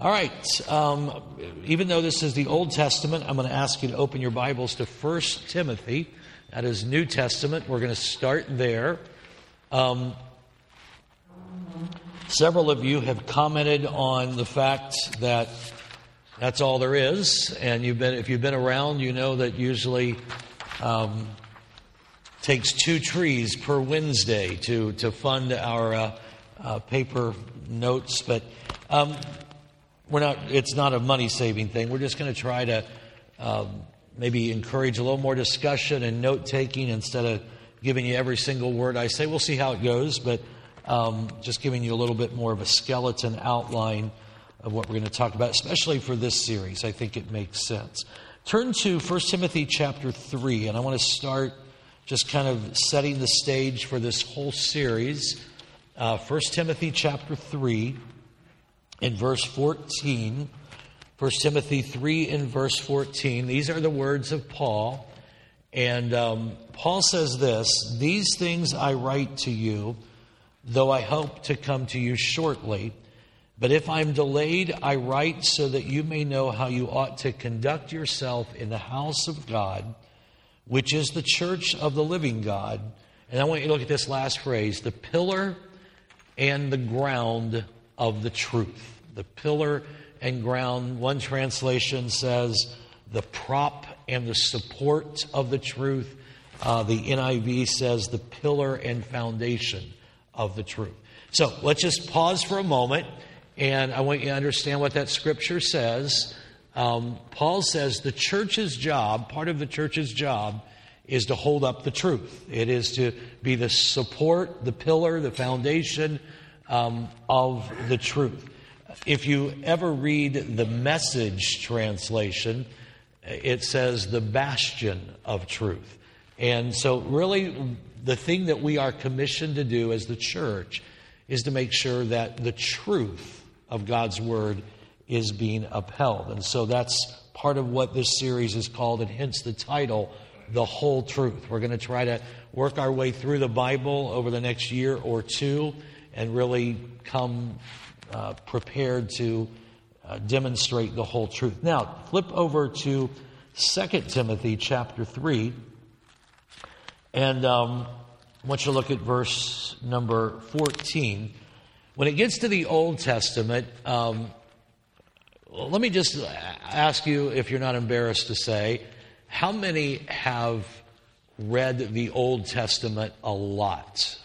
All right. Um, even though this is the Old Testament, I'm going to ask you to open your Bibles to 1 Timothy. That is New Testament. We're going to start there. Um, several of you have commented on the fact that that's all there is, and you've been, if you've been around, you know that usually um, takes two trees per Wednesday to to fund our uh, uh, paper notes, but. Um, we're not, it's not a money saving thing. We're just going to try to um, maybe encourage a little more discussion and note taking instead of giving you every single word I say. We'll see how it goes, but um, just giving you a little bit more of a skeleton outline of what we're going to talk about, especially for this series. I think it makes sense. Turn to 1 Timothy chapter 3, and I want to start just kind of setting the stage for this whole series. Uh, 1 Timothy chapter 3 in verse 14. 1 Timothy 3 in verse 14. These are the words of Paul. And um, Paul says this These things I write to you, though I hope to come to you shortly. But if I'm delayed, I write so that you may know how you ought to conduct yourself in the house of God, which is the church of the living God. And I want you to look at this last phrase the pillar and the ground of the truth. The pillar and ground. One translation says the prop and the support of the truth. Uh, the NIV says the pillar and foundation of the truth. So let's just pause for a moment, and I want you to understand what that scripture says. Um, Paul says the church's job, part of the church's job, is to hold up the truth. It is to be the support, the pillar, the foundation um, of the truth. If you ever read the message translation, it says the bastion of truth. And so, really, the thing that we are commissioned to do as the church is to make sure that the truth of God's word is being upheld. And so, that's part of what this series is called, and hence the title, The Whole Truth. We're going to try to work our way through the Bible over the next year or two and really come uh, prepared to uh, demonstrate the whole truth. Now, flip over to 2 Timothy chapter 3, and um, I want you to look at verse number 14. When it gets to the Old Testament, um, let me just ask you, if you're not embarrassed to say, how many have read the Old Testament a lot?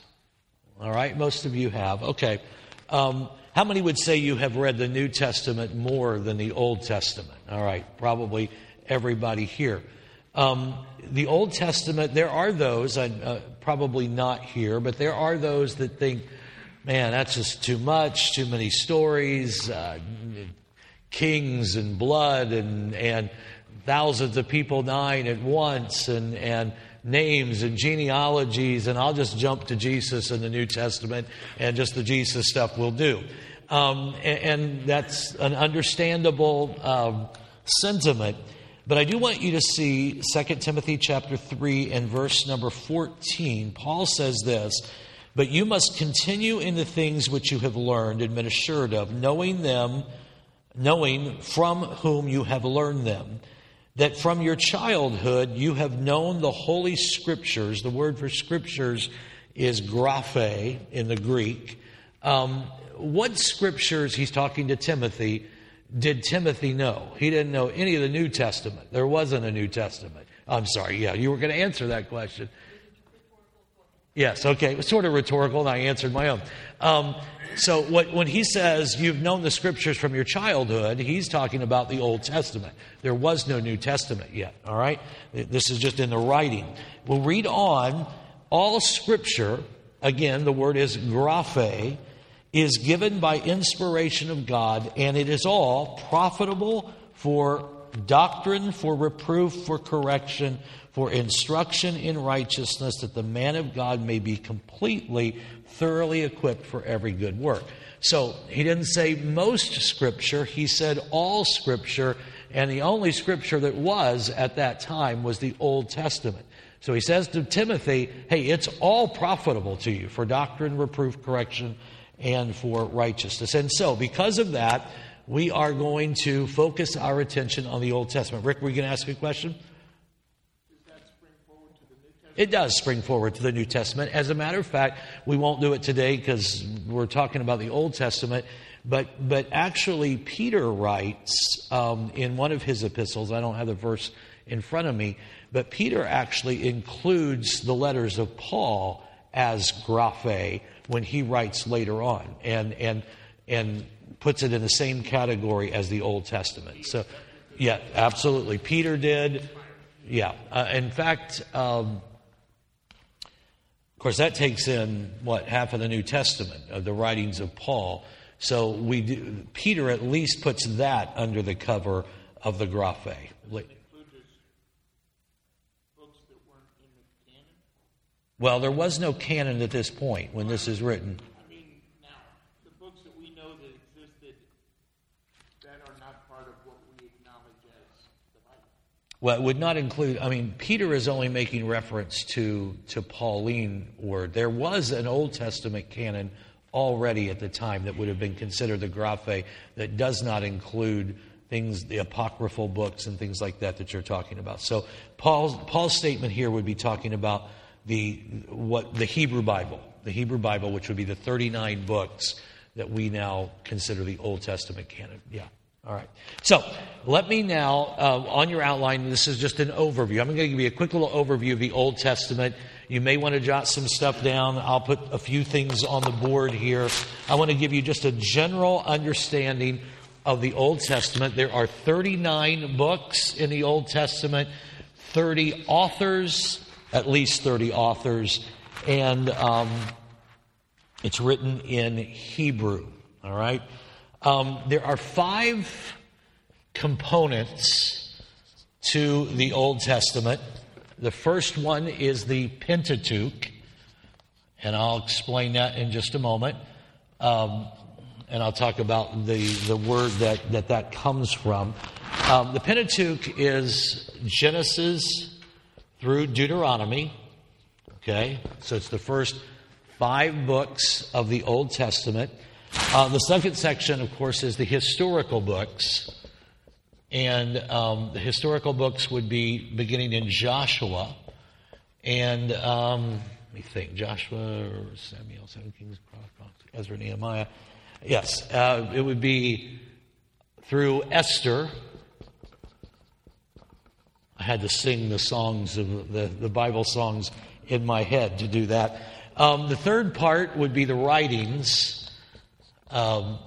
All right, most of you have. Okay. Um, how many would say you have read the New Testament more than the Old Testament? All right, probably everybody here. Um, the Old Testament, there are those, uh, probably not here, but there are those that think, man, that's just too much, too many stories, uh, kings and blood, and, and thousands of people dying at once, and, and names and genealogies, and I'll just jump to Jesus in the New Testament, and just the Jesus stuff will do. Um, and, and, that's an understandable um, sentiment. But I do want you to see 2 Timothy chapter 3 and verse number 14. Paul says this, But you must continue in the things which you have learned and been assured of, knowing them, knowing from whom you have learned them that from your childhood you have known the Holy Scriptures. The word for Scriptures is graphe in the Greek. Um, what Scriptures, he's talking to Timothy, did Timothy know? He didn't know any of the New Testament. There wasn't a New Testament. I'm sorry, yeah, you were going to answer that question. Yes, okay. It was sort of rhetorical, and I answered my own. Um, so what, when he says you've known the scriptures from your childhood, he's talking about the Old Testament. There was no New Testament yet, all right? This is just in the writing. We'll read on. All scripture, again, the word is graphe, is given by inspiration of God, and it is all profitable for doctrine, for reproof, for correction, for instruction in righteousness, that the man of God may be completely, thoroughly equipped for every good work. So he didn't say most scripture, he said all scripture, and the only scripture that was at that time was the Old Testament. So he says to Timothy, hey, it's all profitable to you for doctrine, reproof, correction, and for righteousness. And so, because of that, we are going to focus our attention on the Old Testament. Rick, were you going to ask a question? It does spring forward to the New Testament. As a matter of fact, we won't do it today because we're talking about the Old Testament. But, but actually, Peter writes um, in one of his epistles, I don't have the verse in front of me, but Peter actually includes the letters of Paul as graphe when he writes later on and, and, and puts it in the same category as the Old Testament. So, yeah, absolutely. Peter did. Yeah. Uh, in fact, um, course, that takes in what half of the New Testament of the writings of Paul. So we do, Peter at least puts that under the cover of the graphe. Well, there was no canon at this point when this is written. I mean, now, the books that we know that existed that are not part of what we acknowledge as the Bible. Well, it would not include, I mean, Peter is only making reference to, to Pauline word. There was an Old Testament canon already at the time that would have been considered the graphe that does not include things, the apocryphal books and things like that that you're talking about. So Paul's, Paul's statement here would be talking about the, what, the Hebrew Bible, the Hebrew Bible, which would be the 39 books that we now consider the Old Testament canon. Yeah. All right. So let me now, uh, on your outline, this is just an overview. I'm going to give you a quick little overview of the Old Testament. You may want to jot some stuff down. I'll put a few things on the board here. I want to give you just a general understanding of the Old Testament. There are 39 books in the Old Testament, 30 authors, at least 30 authors, and um, it's written in Hebrew. All right? Um, there are five components to the Old Testament. The first one is the Pentateuch, and I'll explain that in just a moment. Um, and I'll talk about the, the word that, that that comes from. Um, the Pentateuch is Genesis through Deuteronomy. Okay? So it's the first five books of the Old Testament. Uh, the second section, of course, is the historical books. And um, the historical books would be beginning in Joshua. And um, let me think Joshua, or Samuel, Seven Kings, Ezra, Nehemiah. Yes, uh, it would be through Esther. I had to sing the songs of the, the Bible songs in my head to do that. Um, the third part would be the writings um,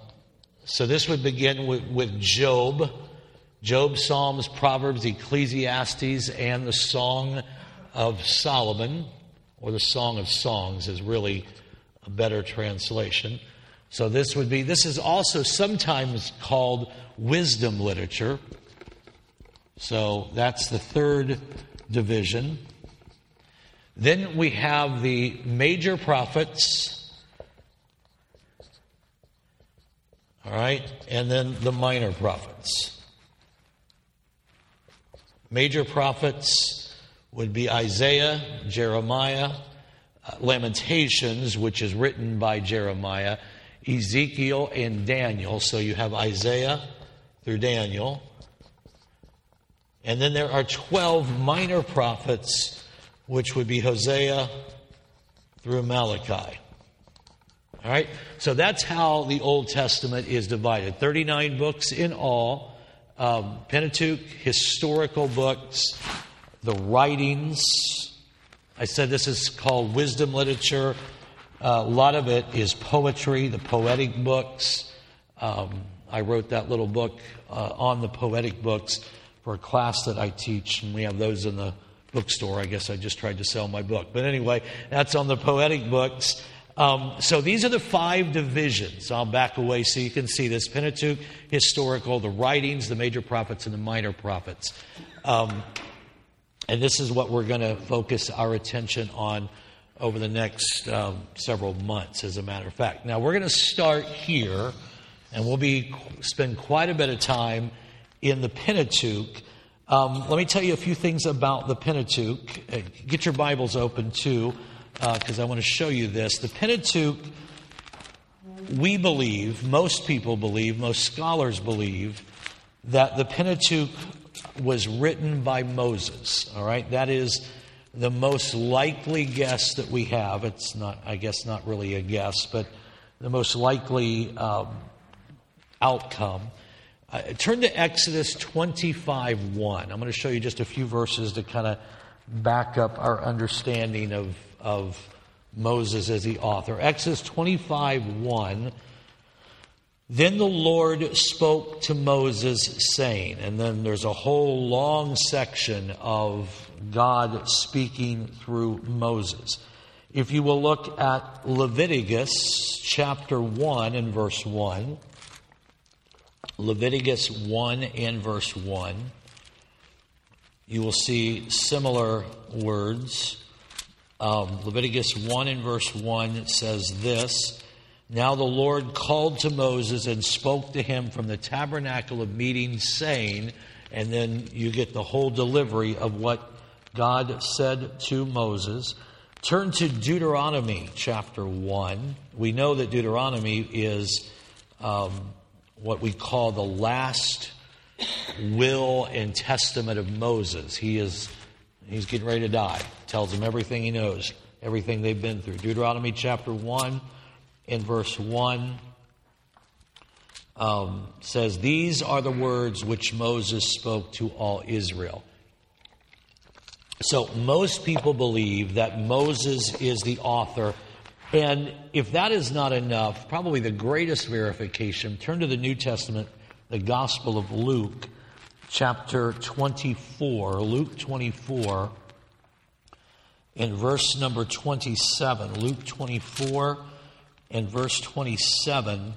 so this would begin with, with Job, Job, Psalms, Proverbs, Ecclesiastes, and the Song of Solomon, or the Song of Songs is really a better translation. So this would be, this is also sometimes called wisdom literature. So that's the third division. Then we have the major prophets, All right? And then the minor prophets. Major prophets would be Isaiah, Jeremiah, uh, Lamentations, which is written by Jeremiah, Ezekiel, and Daniel. So you have Isaiah through Daniel. And then there are 12 minor prophets, which would be Hosea through Malachi. All right? So that's how the Old Testament is divided 39 books in all, um, Pentateuch, historical books, the writings. I said this is called wisdom literature. Uh, a lot of it is poetry, the poetic books. Um, I wrote that little book uh, on the poetic books for a class that I teach, and we have those in the bookstore. I guess I just tried to sell my book. But anyway, that's on the poetic books. Um, so these are the five divisions. I'll back away so you can see this Pentateuch, historical, the writings, the major prophets, and the minor prophets. Um, and this is what we're going to focus our attention on over the next um, several months, as a matter of fact. Now, we're going to start here, and we'll be spend quite a bit of time in the Pentateuch. Um, let me tell you a few things about the Pentateuch. Uh, get your Bibles open, too because uh, I want to show you this. The Pentateuch we believe, most people believe, most scholars believe, that the Pentateuch was written by Moses. All right? That is the most likely guess that we have. It's not, I guess, not really a guess, but the most likely um, outcome. Uh, turn to Exodus 25 1. I'm going to show you just a few verses to kind of back up our understanding of, of Moses as the author. Exodus 25 1. Then the Lord spoke to Moses, saying, and then there's a whole long section of God speaking through Moses. If you will look at Leviticus chapter 1 and verse 1, Leviticus 1 and verse 1, you will see similar words. Um, Leviticus 1 and verse 1 says this Now the Lord called to Moses and spoke to him from the tabernacle of meeting, saying, and then you get the whole delivery of what God said to Moses. Turn to Deuteronomy chapter 1. We know that Deuteronomy is um, what we call the last will and testament of Moses. He is he's getting ready to die. Tells him everything he knows, everything they've been through. Deuteronomy chapter 1 in verse 1 um, says, These are the words which Moses spoke to all Israel. So most people believe that Moses is the author. And if that is not enough, probably the greatest verification, turn to the New Testament, the Gospel of Luke, chapter 24. Luke 24, in verse number 27. Luke 24 and verse 27.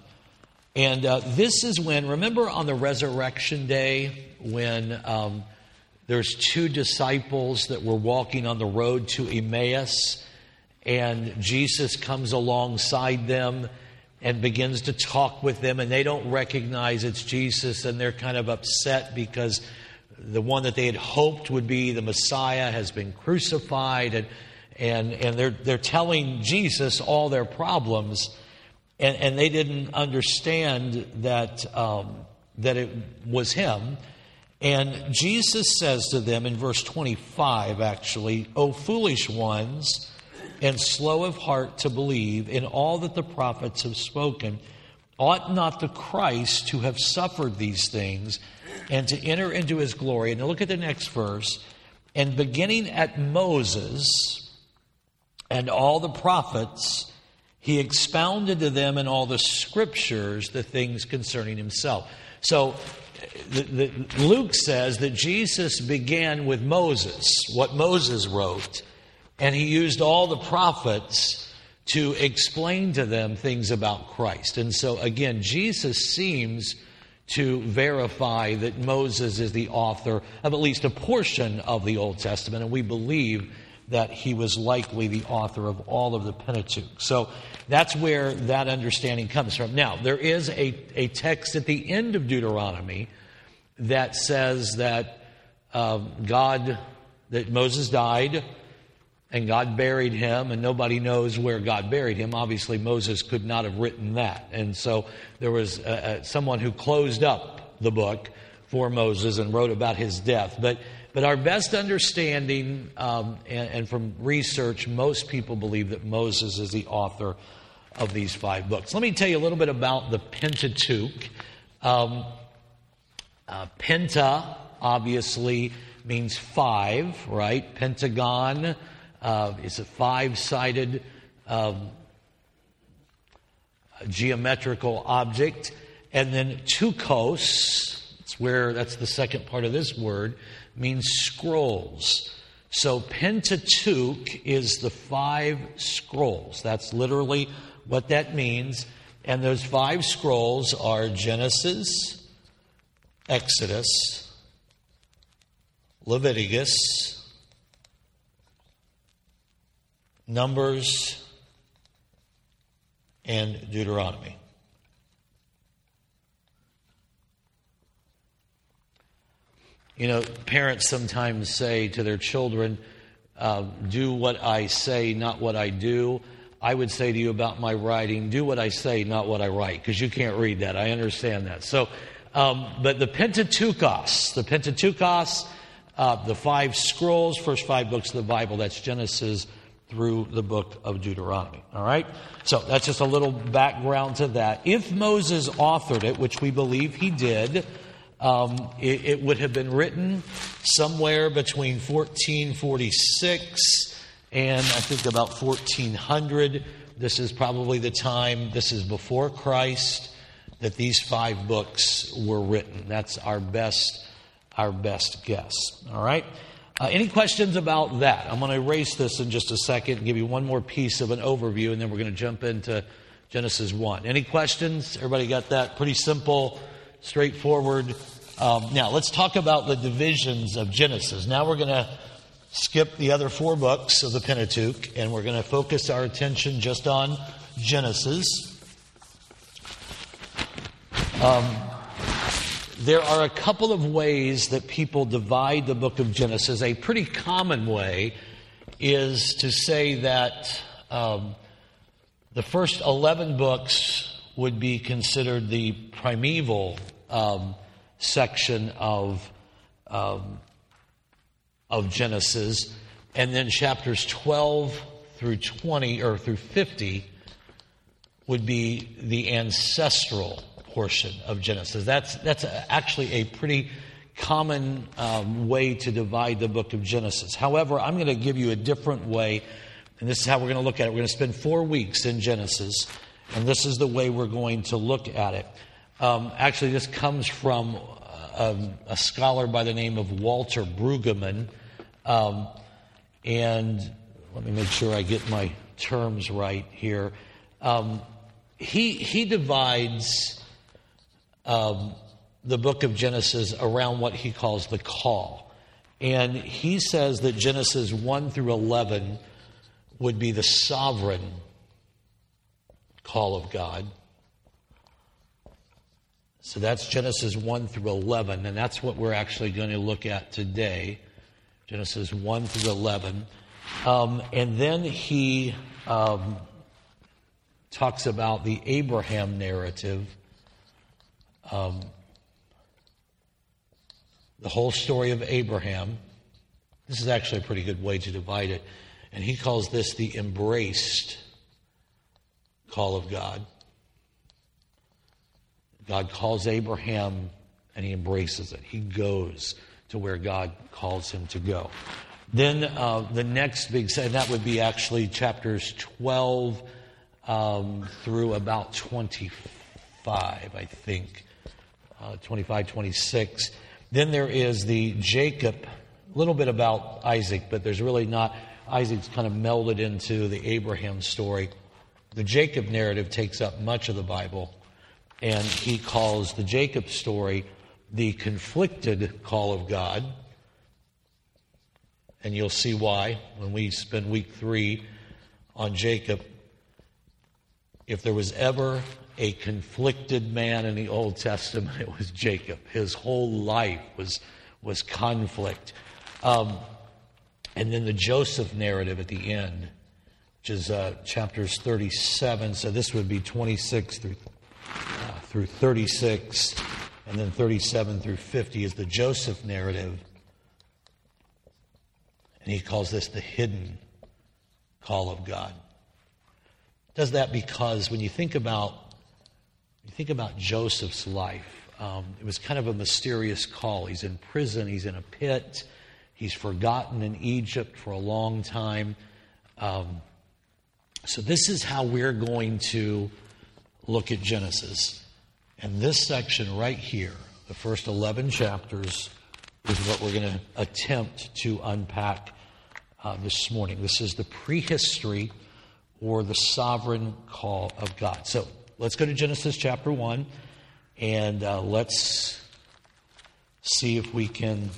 And uh, this is when, remember on the resurrection day, when um, there's two disciples that were walking on the road to Emmaus, and Jesus comes alongside them and begins to talk with them, and they don't recognize it's Jesus, and they're kind of upset because the one that they had hoped would be the Messiah has been crucified, and, and, and they're, they're telling Jesus all their problems, and, and they didn't understand that, um, that it was him. And Jesus says to them in verse 25, actually, O foolish ones, and slow of heart to believe in all that the prophets have spoken, ought not the Christ to have suffered these things and to enter into his glory? And look at the next verse. And beginning at Moses and all the prophets, he expounded to them in all the scriptures the things concerning himself. So the, the, Luke says that Jesus began with Moses, what Moses wrote, and he used all the prophets to explain to them things about Christ. And so, again, Jesus seems to verify that Moses is the author of at least a portion of the Old Testament, and we believe that he was likely the author of all of the Pentateuch. So that's where that understanding comes from. Now, there is a, a text at the end of Deuteronomy that says that uh, God, that Moses died and God buried him, and nobody knows where God buried him. Obviously, Moses could not have written that. And so there was uh, uh, someone who closed up the book for Moses and wrote about his death. But, but our best understanding, um, and, and from research, most people believe that Moses is the author of these five books. Let me tell you a little bit about the Pentateuch. Um, uh, penta, obviously, means five, right? Pentagon uh, is a five sided um, geometrical object. And then tukos, it's where that's the second part of this word, means scrolls. So Pentateuch is the five scrolls. That's literally what that means. And those five scrolls are Genesis, Exodus, Leviticus, Numbers, and Deuteronomy. You know, parents sometimes say to their children, uh, Do what I say, not what I do. I would say to you about my writing, do what I say, not what I write, because you can't read that. I understand that. So, um, but the Pentateuchos, the Pentateuchos, uh, the five scrolls, first five books of the Bible, that's Genesis through the book of Deuteronomy. All right? So that's just a little background to that. If Moses authored it, which we believe he did, um, it, it, would have been written somewhere between 1446 and I think about 1400. This is probably the time, this is before Christ, that these five books were written. That's our best, our best guess. All right? Uh, any questions about that? I'm going to erase this in just a second and give you one more piece of an overview, and then we're going to jump into Genesis 1. Any questions? Everybody got that? Pretty simple, straightforward. Um, now, let's talk about the divisions of Genesis. Now we're going to skip the other four books of the Pentateuch, and we're going to focus our attention just on Genesis. Um, there are a couple of ways that people divide the book of Genesis. A pretty common way is to say that um, the first 11 books would be considered the primeval um, section of um, of Genesis, and then chapters 12 through 20 or through 50 would be the ancestral portion of Genesis. That's, that's actually a pretty common um, way to divide the book of Genesis. However, I'm going to give you a different way, and this is how we're going to look at it. We're going to spend four weeks in Genesis, and this is the way we're going to look at it. Um, actually, this comes from uh, um, a scholar by the name of Walter Brueggemann. Um, and let me make sure I get my terms right here. Um, he, he divides um, the book of Genesis around what he calls the call. And he says that Genesis 1 through 11 would be the sovereign call of God. So that's Genesis 1 through 11, and that's what we're actually going to look at today. Genesis 1 through 11. Um, and then he um, talks about the Abraham narrative, um, the whole story of Abraham. This is actually a pretty good way to divide it. And he calls this the embraced call of God. God calls Abraham and he embraces it. He goes to where God calls him to go. Then uh, the next big, and that would be actually chapters 12 um, through about 25, I think, uh, 25, 26. Then there is the Jacob, a little bit about Isaac, but there's really not. Isaac's kind of melded into the Abraham story. The Jacob narrative takes up much of the Bible, and he calls the Jacob story the conflicted call of God. And you'll see why when we spend week three on Jacob. If there was ever a conflicted man in the Old Testament, it was Jacob. His whole life was, was conflict. Um, and then the Joseph narrative at the end, which is uh, chapters 37. So this would be 26 through, uh, through 36 and then 37 through 50 is the Joseph narrative. And he calls this the hidden call of God. Does that because when you think about you think about Joseph's life, um, it was kind of a mysterious call. He's in prison. He's in a pit. He's forgotten in Egypt for a long time. Um, so this is how we're going to look at Genesis. And this section right here, the first 11 chapters, is what we're going to attempt to unpack uh, this morning. This is the prehistory or the sovereign call of God. So let's go to Genesis chapter 1 and uh, let's see if we can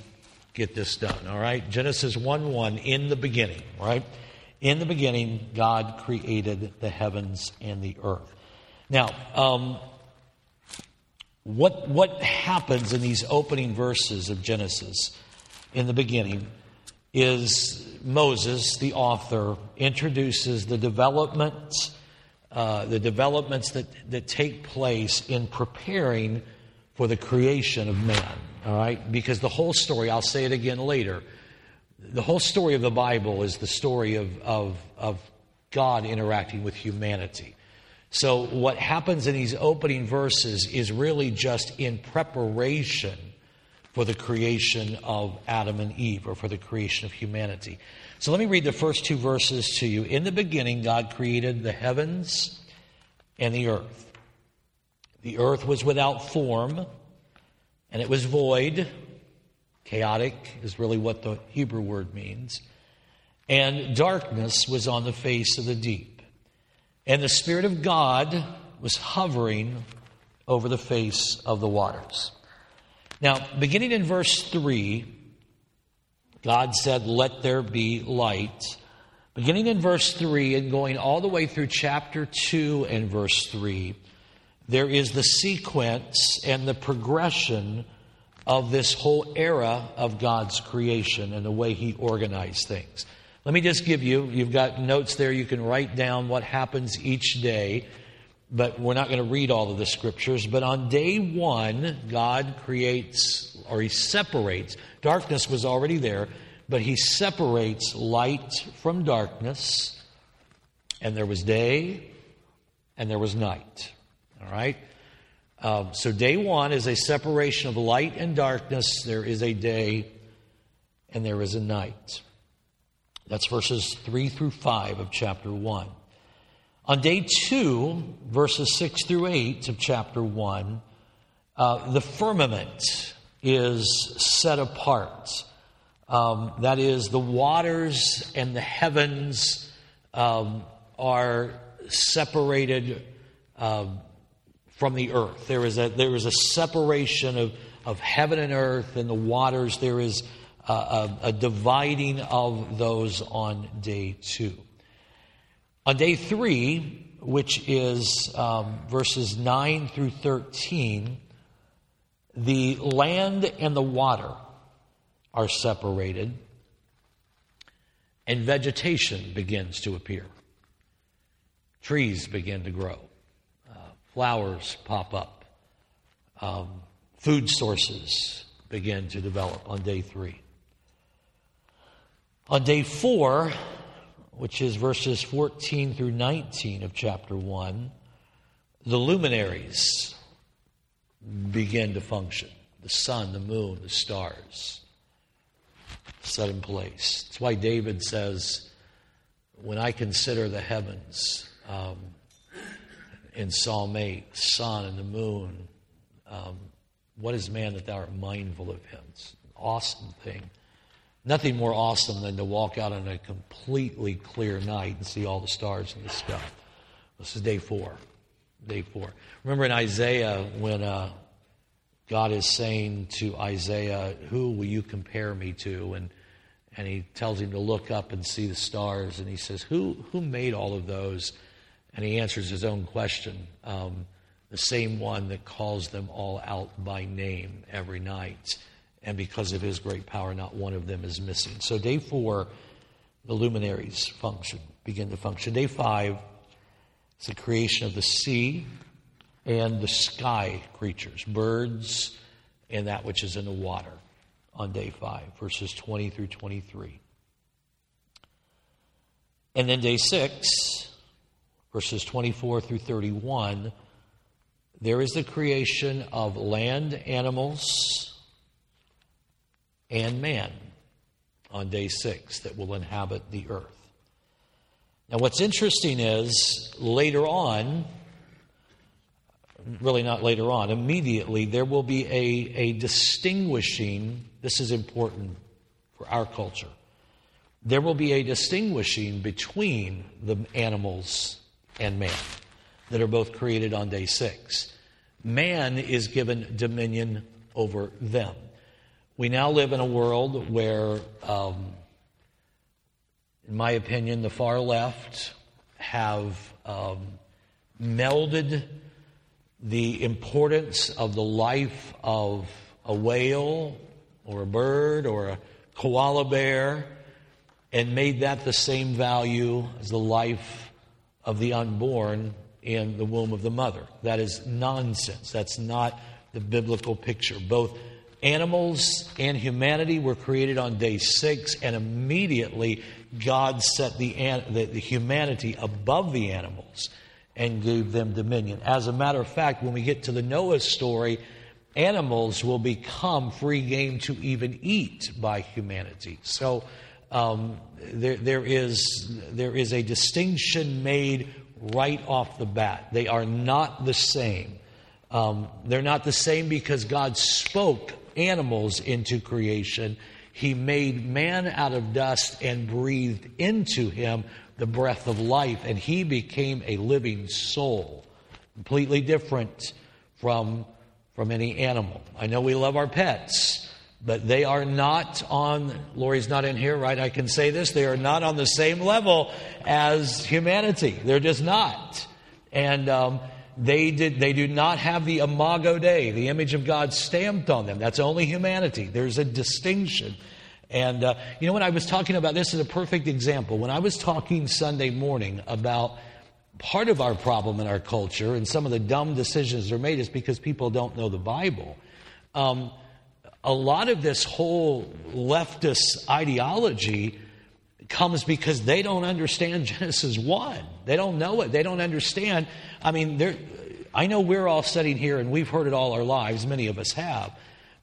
get this done. All right? Genesis 1 1, in the beginning, right? In the beginning, God created the heavens and the earth. Now, um, what, what happens in these opening verses of Genesis in the beginning is Moses, the author, introduces the developments, uh, the developments that, that take place in preparing for the creation of man. All right? Because the whole story, I'll say it again later, the whole story of the Bible is the story of, of, of God interacting with humanity. So, what happens in these opening verses is really just in preparation for the creation of Adam and Eve, or for the creation of humanity. So, let me read the first two verses to you. In the beginning, God created the heavens and the earth. The earth was without form, and it was void. Chaotic is really what the Hebrew word means. And darkness was on the face of the deep. And the Spirit of God was hovering over the face of the waters. Now, beginning in verse 3, God said, Let there be light. Beginning in verse 3 and going all the way through chapter 2 and verse 3, there is the sequence and the progression of this whole era of God's creation and the way He organized things. Let me just give you, you've got notes there, you can write down what happens each day, but we're not going to read all of the scriptures. But on day one, God creates, or He separates, darkness was already there, but He separates light from darkness, and there was day, and there was night. All right? Um, so, day one is a separation of light and darkness. There is a day and there is a night. That's verses 3 through 5 of chapter 1. On day 2, verses 6 through 8 of chapter 1, uh, the firmament is set apart. Um, that is, the waters and the heavens um, are separated uh, from the earth. There is a, there is a separation of, of heaven and earth and the waters. There is a, a dividing of those on day two. On day three, which is um, verses 9 through 13, the land and the water are separated, and vegetation begins to appear. Trees begin to grow, uh, flowers pop up, um, food sources begin to develop on day three. On day four, which is verses 14 through 19 of chapter 1, the luminaries begin to function the sun, the moon, the stars set in place. That's why David says, When I consider the heavens, um, in Psalm 8, sun and the moon, um, what is man that thou art mindful of him? It's an awesome thing. Nothing more awesome than to walk out on a completely clear night and see all the stars in the sky. This is day four. Day four. Remember in Isaiah when uh, God is saying to Isaiah, Who will you compare me to? And, and he tells him to look up and see the stars. And he says, Who, who made all of those? And he answers his own question um, the same one that calls them all out by name every night and because of his great power, not one of them is missing. So, day four, the luminaries function, begin to function. Day five is the creation of the sea and the sky creatures, birds, and that which is in the water on day five, verses 20 through 23. And then day six, verses 24 through 31, there is the creation of land animals and man on day six that will inhabit the earth. Now, what's interesting is later on, really not later on, immediately, there will be a, a distinguishing, this is important for our culture, there will be a distinguishing between the animals and man that are both created on day six. Man is given dominion over them. We now live in a world where, um, in my opinion, the far left have um, melded the importance of the life of a whale or a bird or a koala bear and made that the same value as the life of the unborn in the womb of the mother. That is nonsense. That's not the biblical picture. Both animals and humanity were created on day six, and immediately God set the, the, the, humanity above the animals and gave them dominion. As a matter of fact, when we get to the Noah story, animals will become free game to even eat by humanity. So um, there, there, is, there is a distinction made right off the bat. They are not the same. Um, they're not the same because God spoke animals into creation. He made man out of dust and breathed into him the breath of life, and he became a living soul, completely different from, from any animal. I know we love our pets, but they are not on, Lori's not in here, right? I can say this. They are not on the same level as humanity. They're just not. And um, they, did, they do not have the imago Dei, the image of God stamped on them. That's only humanity. There's a distinction. And, uh, you know, when I was talking about this is a perfect example. When I was talking Sunday morning about part of our problem in our culture and some of the dumb decisions that are made is because people don't know the Bible. Um, a lot of this whole leftist ideology comes because they don't understand Genesis 1. They don't know it. They don't understand. I mean, I know we're all sitting here and we've heard it all our lives, many of us have.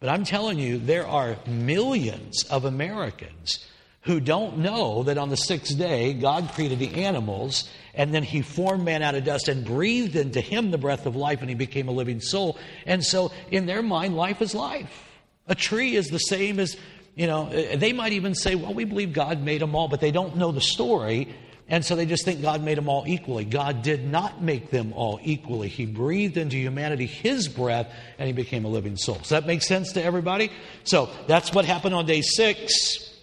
But I'm telling you, there are millions of Americans who don't know that on the sixth day, God created the animals, and then He formed man out of dust and breathed into him the breath of life, and he became a living soul. And so, in their mind, life is life. A tree is the same as, you know, they might even say, well, we believe God made them all, but they don't know the story. And so they just think God made them all equally. God did not make them all equally. He breathed into humanity His breath and He became a living soul. Does that make sense to everybody? So that's what happened on day six.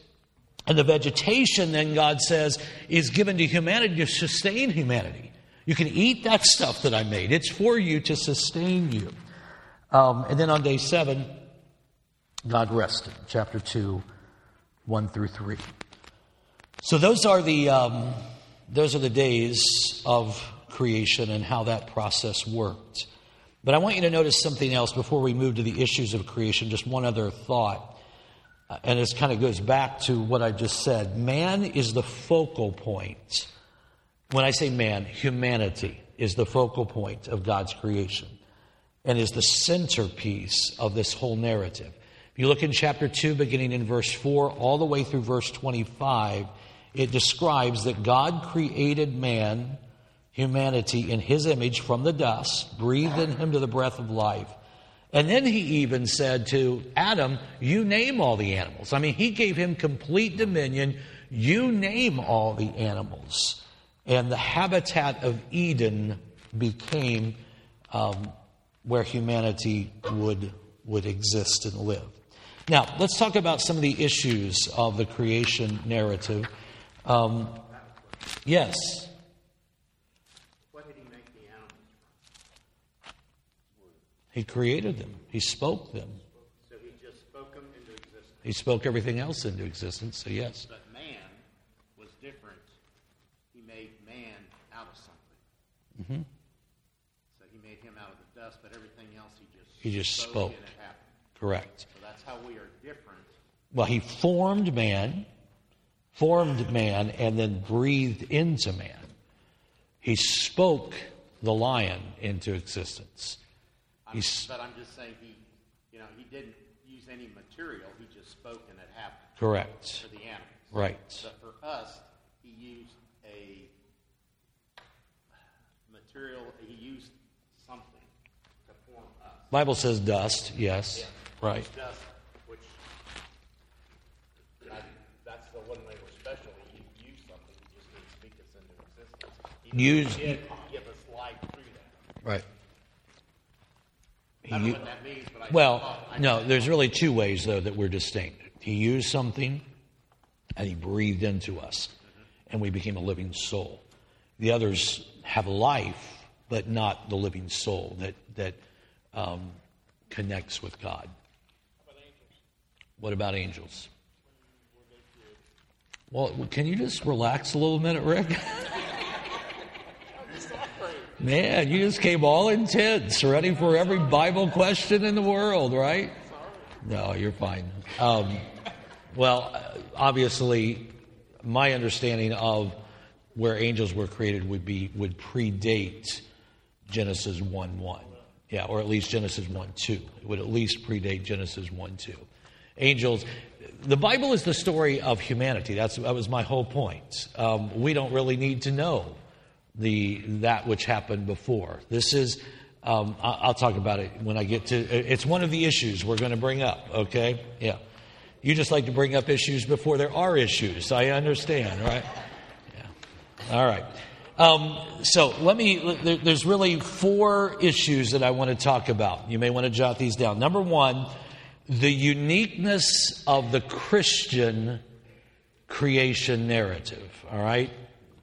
And the vegetation, then God says, is given to humanity to sustain humanity. You can eat that stuff that I made, it's for you to sustain you. Um, and then on day seven, God rested. Chapter 2, 1 through 3. So those are the. Um, those are the days of creation and how that process worked. But I want you to notice something else before we move to the issues of creation, just one other thought. Uh, and this kind of goes back to what I just said. Man is the focal point. When I say man, humanity is the focal point of God's creation and is the centerpiece of this whole narrative. You look in chapter 2, beginning in verse 4, all the way through verse 25, it describes that God created man, humanity, in his image from the dust, breathed in him to the breath of life. And then he even said to Adam, You name all the animals. I mean, he gave him complete dominion. You name all the animals. And the habitat of Eden became um, where humanity would, would exist and live. Now, let's talk about some of the issues of the creation narrative. um, yes. What did he make the animals He created them. He spoke them. So he just spoke them into existence. He spoke everything else into existence. So yes. But man was different. He made man out of something. Mm-hmm. So he made him out of the dust, but everything else he just he just spoke, spoke. and it happened. Correct. So that's how we are different. Well, he formed man formed man and then breathed into man. He spoke the lion into existence. I'm, but I'm just saying he, you know, he didn't use any material. He just spoke and it happened. Correct. For the animals. Right. But for us, he used a material. He used something to form us. Bible says dust. Yes. Yeah. Right. Dust, which I, that's the one way we're special. He used something. He just didn't speak us into existence. He Use- did give us life through that. Right. I don't know what that means, but I Well, no, there's really two ways, though, that we're distinct. He used something and he breathed into us, and we became a living soul. The others have life, but not the living soul that, that um, connects with God. What about angels? Well, can you just relax a little minute, Rick? Man, you just came all intense, ready for every Bible question in the world, right? No, you're fine. Um, well, obviously, my understanding of where angels were created would be would predate Genesis one one, yeah, or at least Genesis one two. It would at least predate Genesis one two. Angels, the Bible is the story of humanity. That's that was my whole point. Um, we don't really need to know the that which happened before. This is. Um, I'll talk about it when I get to. It's one of the issues we're going to bring up. Okay, yeah. You just like to bring up issues before there are issues. I understand, right? Yeah. All right. Um, so let me. There's really four issues that I want to talk about. You may want to jot these down. Number one, the uniqueness of the Christian creation narrative. All right,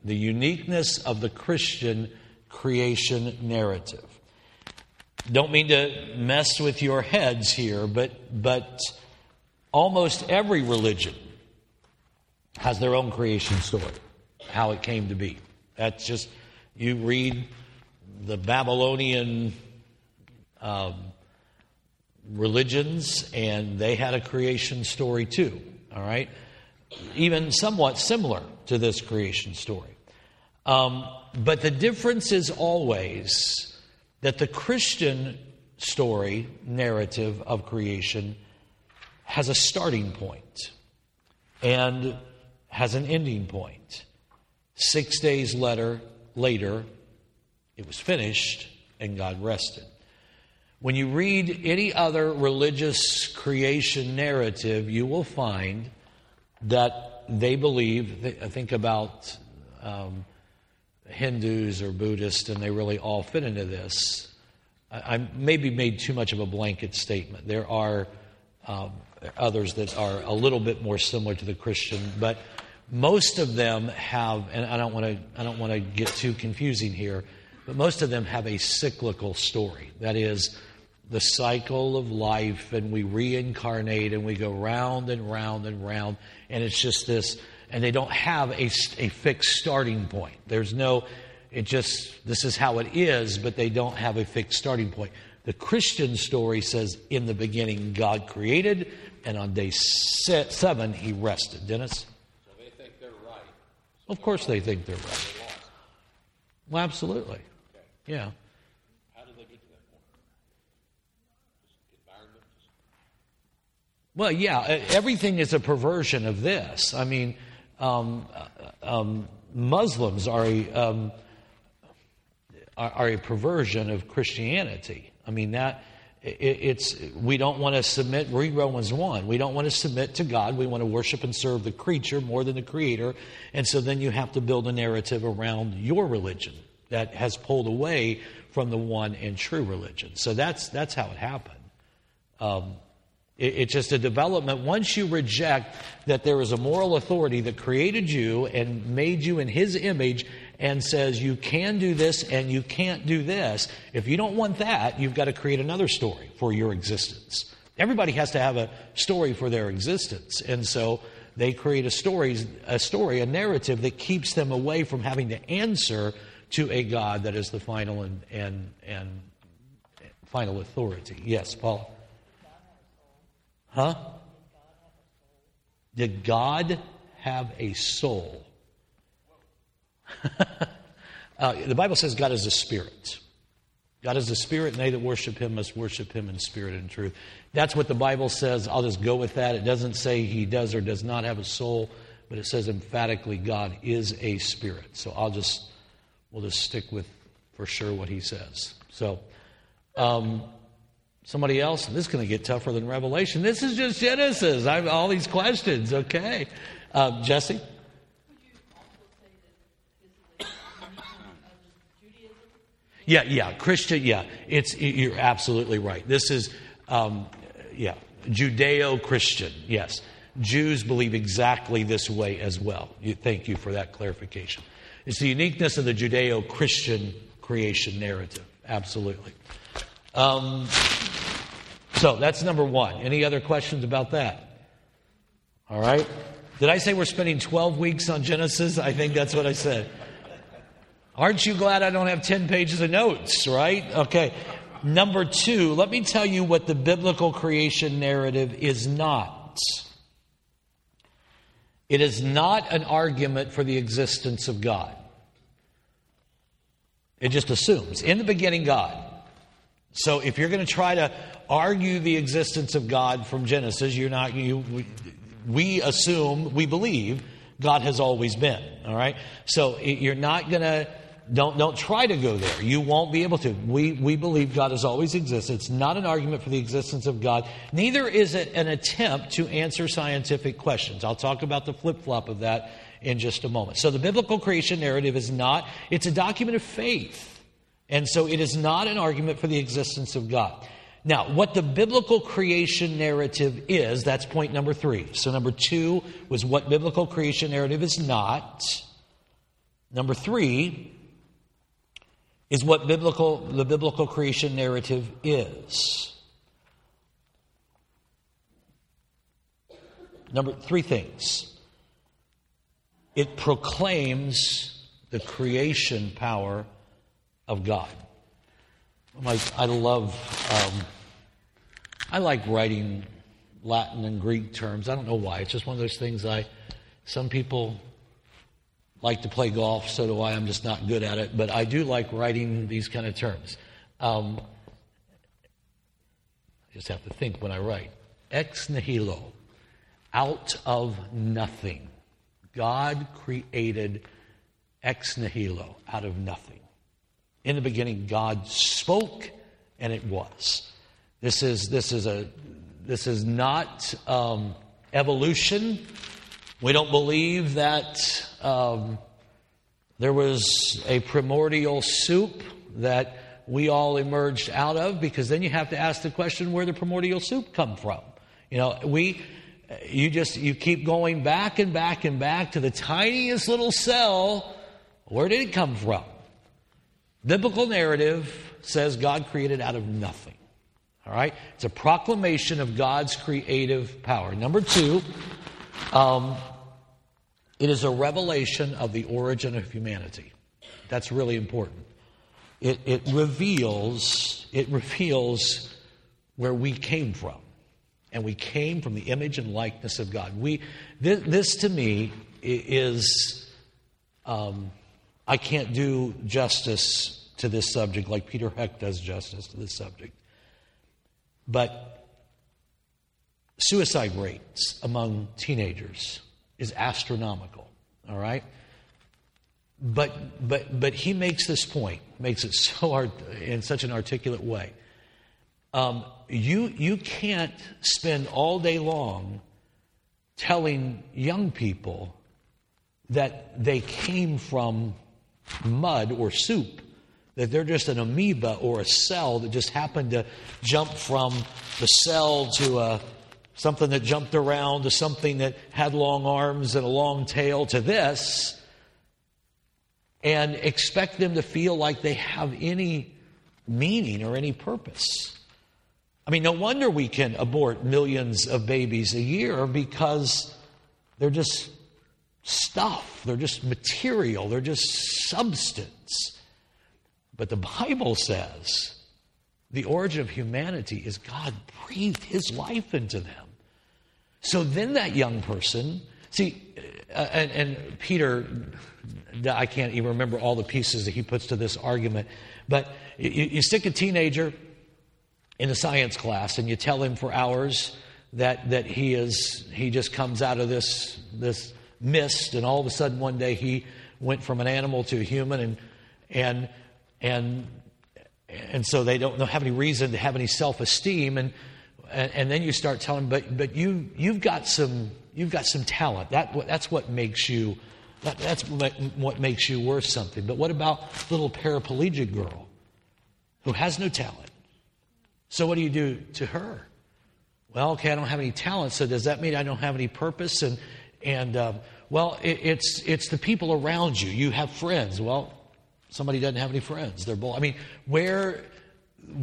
the uniqueness of the Christian creation narrative. Don't mean to mess with your heads here, but but almost every religion has their own creation story, how it came to be. That's just, you read the Babylonian um, religions, and they had a creation story too, all right? Even somewhat similar to this creation story. Um, but the difference is always that the Christian story, narrative of creation, has a starting point and has an ending point. Six days later, later, it was finished and God rested. When you read any other religious creation narrative, you will find that they believe, think about um, Hindus or Buddhists, and they really all fit into this. I, maybe made too much of a blanket statement. There are um, others that are a little bit more similar to the Christian, but most of them have, and I don't want to, I don't want to get too confusing here, but most of them have a cyclical story. That is, the cycle of life, and we reincarnate, and we go round and round and round, and it's just this, and they don't have a, a fixed starting point. There's no, it just, this is how it is, but they don't have a fixed starting point. The Christian story says, in the beginning, God created, and on day seven, he rested. Dennis? So they think they're right. Of course they think they're right. Well, absolutely. Okay. Yeah. How did they get to that point? Environment? Well, yeah, everything is a perversion of this. I mean, um, um, Muslims are a, um, are, are a perversion of Christianity. I mean, that it, it's we don't want to submit. Read Romans one. We don't want to submit to God. We want to worship and serve the creature more than the Creator. And so then you have to build a narrative around your religion that has pulled away from the one and true religion. So that's that's how it happened. Um, it's just a development. Once you reject that there is a moral authority that created you and made you in His image and says you can do this and you can't do this, if you don't want that, you've got to create another story for your existence. Everybody has to have a story for their existence. And so they create a story, a story, a narrative that keeps them away from having to answer to a God that is the final and, and, and final authority. Yes, Paul. Huh? Did God have a soul? uh, the Bible says God is a spirit. God is a spirit, and they that worship him must worship him in spirit and truth. That's what the Bible says. I'll just go with that. It doesn't say he does or does not have a soul, but it says emphatically God is a spirit. So I'll just, we'll just stick with for sure what he says. So, um, somebody else, this is going to get tougher than Revelation. This is just Genesis. I have all these questions, okay? Uh, Jesse? Yeah, yeah, Christian, yeah. It's you're absolutely right. This is, um, yeah, Judeo-Christian. Yes, Jews believe exactly this way as well. You, thank you for that clarification. It's the uniqueness of the Judeo-Christian creation narrative. Absolutely. Um, so that's number one. Any other questions about that? All right. Did I say we're spending 12 weeks on Genesis? I think that's what I said. Aren't you glad I don't have 10 pages of notes, right? Okay. Number two, let me tell you what the biblical creation narrative is not. It is not an argument for the existence of God. It just assumes. In the beginning, God. So if you're going to try to argue the existence of God from Genesis, you're not, you, we, we assume, we believe God has always been. All right? So you're not going to don't, don't try to go there. You won't be able to. We, we believe God has always existed. It's not an argument for the existence of God. Neither is it an attempt to answer scientific questions. I'll talk about the flip flop of that in just a moment. So the biblical creation narrative is not, it's a document of faith. And so it is not an argument for the existence of God. Now, what the biblical creation narrative is, that's point number three. So, number two was what biblical creation narrative is not. Number three is what biblical, the biblical creation narrative is. Number three things. It proclaims the creation power of God. I love, um, I like writing Latin and Greek terms. I don't know why. It's just one of those things I. Some people like to play golf, so do I. I'm just not good at it, but I do like writing these kind of terms. Um, I just have to think when I write. Ex nihilo, out of nothing. God created ex nihilo, out of nothing. In the beginning, God spoke, and it was. This is this is a this is not um, evolution. We don't believe that um, there was a primordial soup that we all emerged out of, because then you have to ask the question where the primordial soup come from. You know, we you just you keep going back and back and back to the tiniest little cell. Where did it come from? Biblical narrative says God created out of nothing. All right? It's a proclamation of God's creative power. Number two, um, it is a revelation of the origin of humanity. That's really important. It, it reveals, it reveals where we came from. And we came from the image and likeness of God. We, this, this to me is, um, I can't do justice to this subject like Peter Heck does justice to this subject. But suicide rates among teenagers is astronomical. All right? But, but, but he makes this point, makes it so in such an articulate way. Um, you, you can't spend all day long telling young people that they came from mud or soup, that they're just an amoeba or a cell that just happened to jump from the cell to a something that jumped around to something that had long arms and a long tail to this, and expect them to feel like they have any meaning or any purpose. I mean, no wonder we can abort millions of babies a year because they're just stuff, they're just material, they're just substance. But the Bible says the origin of humanity is God breathed his life into them. So then that young person, see, uh, and, and, Peter, I can't even remember all the pieces that he puts to this argument, but you, you stick a teenager in a science class and you tell him for hours that, that he is he just comes out of this this mist and all of a sudden one day he went from an animal to a human and and and and so they don't have any reason to have any self-esteem and, and, then you start telling, but but you you've got some you've got some talent. That that's what makes you that, that's what makes you worth something. But what about little paraplegic girl who has no talent? So what do you do to her? Well, okay, I don't have any talent. So does that mean I don't have any purpose? And and um, well, it, it's it's the people around you. You have friends. Well, somebody doesn't have any friends. They're both. I mean, where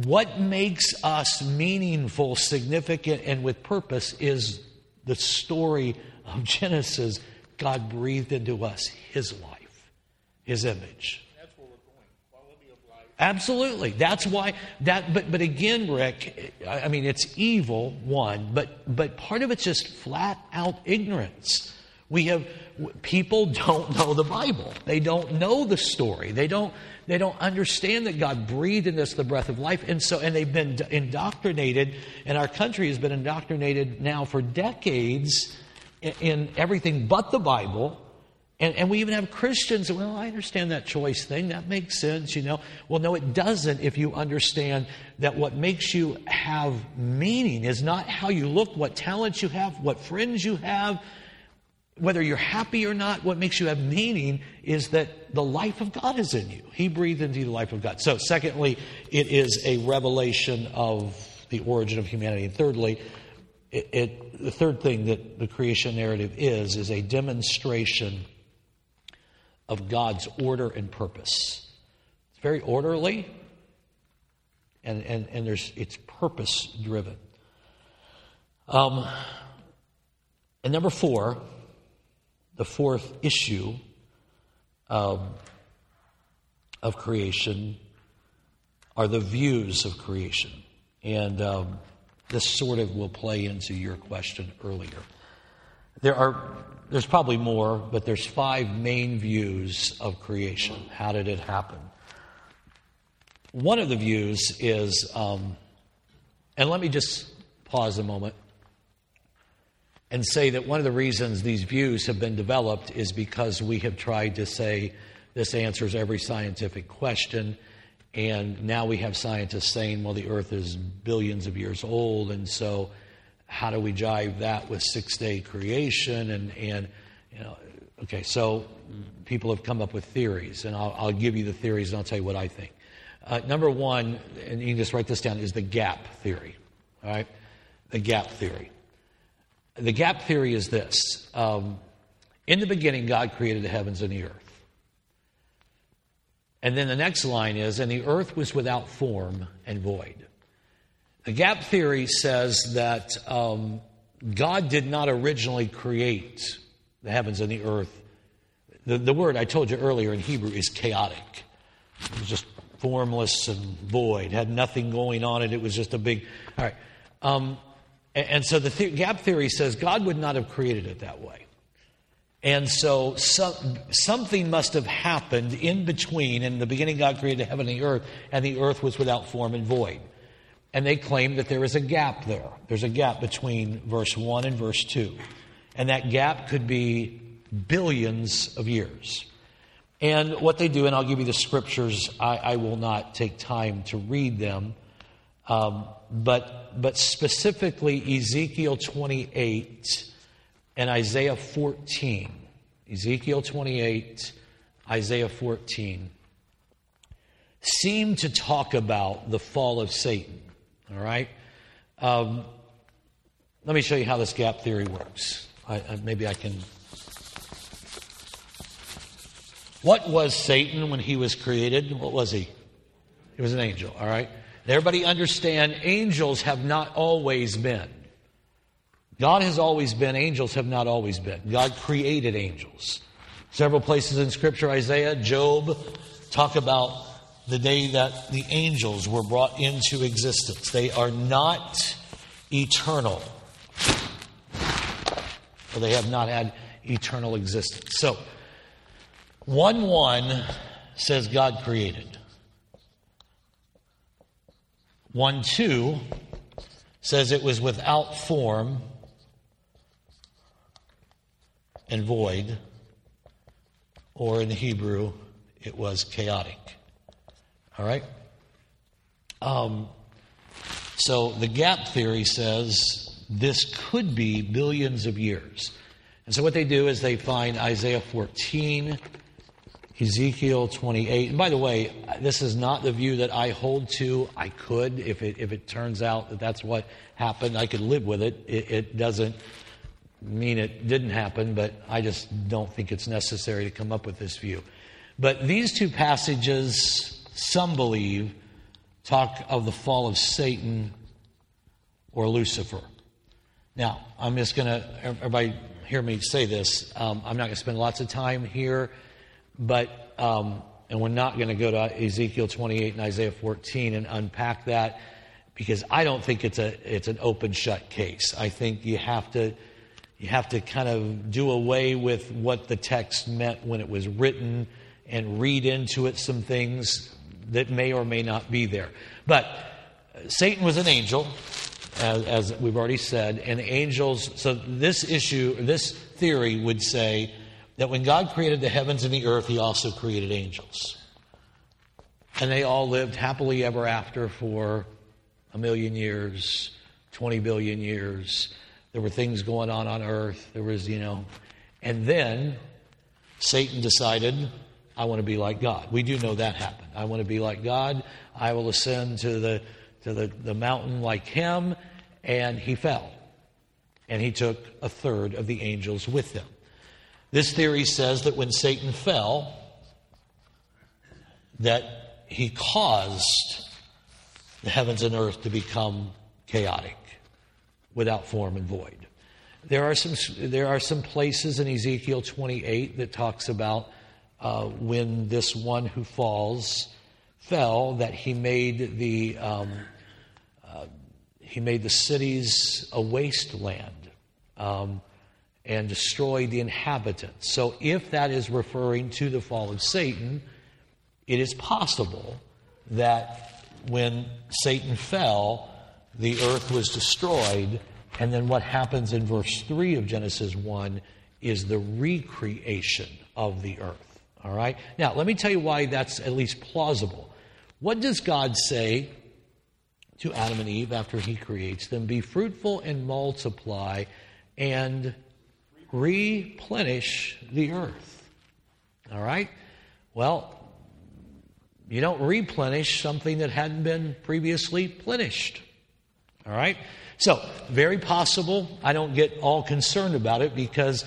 what makes us meaningful, significant, and with purpose is the story of Genesis, God breathed into us His life, His image. That's where we're going. Quality of life. Absolutely. That's why that but but again, Rick, I mean it's evil, one, but but part of it's just flat out ignorance. We have people don't know the Bible. They don't know the story. They don't they don't understand that God breathed in us the breath of life. And so and they've been indoctrinated, and our country has been indoctrinated now for decades in, in everything but the Bible. And, and we even have Christians, well, I understand that choice thing. That makes sense, you know. Well, no, it doesn't if you understand that what makes you have meaning is not how you look, what talents you have, what friends you have, whether you're happy or not, what makes you have meaning is that the life of God is in you. He breathed into you the life of God. So, secondly, it is a revelation of the origin of humanity. And thirdly, it, it, the third thing that the creation narrative is, is a demonstration of God's order and purpose. It's very orderly, and, and, and there's, it's purpose driven. Um, and number four, the fourth issue um, of creation are the views of creation. And um, this sort of will play into your question earlier. There are, there's probably more, but there's five main views of creation. How did it happen? One of the views is, um, and let me just pause a moment and say that one of the reasons these views have been developed is because we have tried to say this answers every scientific question. And now we have scientists saying, well, the earth is billions of years old. And so, how do we jive that with six day creation? And, and, you know, okay, so people have come up with theories. And I'll, I'll give you the theories and I'll tell you what I think. Uh, number one, and you can just write this down, is the gap theory. All right? The gap theory. The gap theory is this um, In the beginning, God created the heavens and the earth. And then the next line is, and the earth was without form and void. The gap theory says that um, God did not originally create the heavens and the earth. The, the word I told you earlier in Hebrew is chaotic. It was just formless and void, had nothing going on it. It was just a big. All right. Um, and, and, so the, the gap theory says God would not have created it that way. And so some, something must have happened in between. In the beginning, God created heaven and the earth, and the earth was without form and void. And they claim that there is a gap there. There's a gap between verse 1 and verse 2. And that gap could be billions of years. And what they do, and I'll give you the scriptures, I, I will not take time to read them, um, but, but specifically Ezekiel 28 and Isaiah 14. Ezekiel 28, Isaiah 14 seem to talk about the fall of Satan. All right? Um, let me show you how this gap theory works. I, I, maybe I can. What was Satan when he was created? What was he? He was an angel, all right? everybody understand angels have not always been. God has always been, angels have not always been. God created angels. Several places in Scripture, Isaiah, Job, talk about the day that the angels were brought into existence. They are not eternal, or they have not had eternal existence. So, 1 1 says God created. 1 2 says it was without form and void, or in Hebrew, it was chaotic. All right? Um, so the gap theory says this could be billions of years. And so what they do is they find Isaiah 14 Ezekiel 28. And by the way, this is not the view that I hold to. I could, if it, if it turns out that that's what happened, I could live with it. It, it doesn't mean it didn't happen, but I just don't think it's necessary to come up with this view. But these two passages, some believe, talk of the fall of Satan or Lucifer. Now, I'm just going to, everybody hear me say this. Um, I'm not going to spend lots of time here, but, um, and we're not going to go to Ezekiel 28 and Isaiah 14 and unpack that because I don't think it's, a, it's an open shut case. I think you have to, you have to kind of do away with what the text meant when it was written and read into it some things that may or may not be there. But uh, Satan was an angel, as, as, we've already said, and angels. So this issue, this theory would say that when God created the heavens and the earth, He also created angels, and they all lived happily ever after for a million years, twenty billion years. There were things going on on earth. There was, you know, and then Satan decided, I want to be like God. We do know that happened. I want to be like God. I will ascend to the to the, the mountain like him, and he fell. And he took a third of the angels with him. This theory says that when Satan fell, that he caused the heavens and earth to become chaotic, without form and void. There are some, there are some places in Ezekiel 28 that talks about uh, when this one who falls fell, that he made the um, he made the cities a wasteland um, and destroyed the inhabitants. So, if that is referring to the fall of Satan, it is possible that when Satan fell, the earth was destroyed. And then what happens in verse 3 of Genesis 1 is the recreation of the earth. All right? Now, let me tell you why that's at least plausible. What does God say to Adam and Eve after he creates them be fruitful and multiply and replenish the earth. All right? Well, you don't replenish something that hadn't been previously plenished. All right? So, very possible. I don't get all concerned about it because